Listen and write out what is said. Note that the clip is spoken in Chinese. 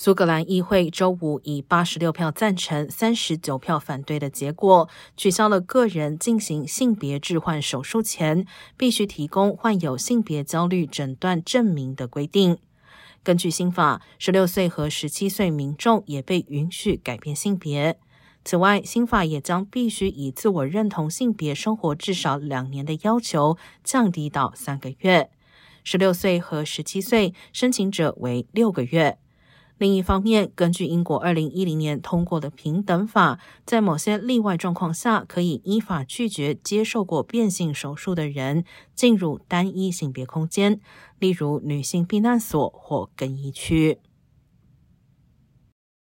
苏格兰议会周五以八十六票赞成、三十九票反对的结果，取消了个人进行性别置换手术前必须提供患有性别焦虑诊断证明的规定。根据新法，十六岁和十七岁民众也被允许改变性别。此外，新法也将必须以自我认同性别生活至少两年的要求降低到三个月。十六岁和十七岁申请者为六个月。另一方面，根据英国二零一零年通过的平等法，在某些例外状况下，可以依法拒绝接受过变性手术的人进入单一性别空间，例如女性避难所或更衣区。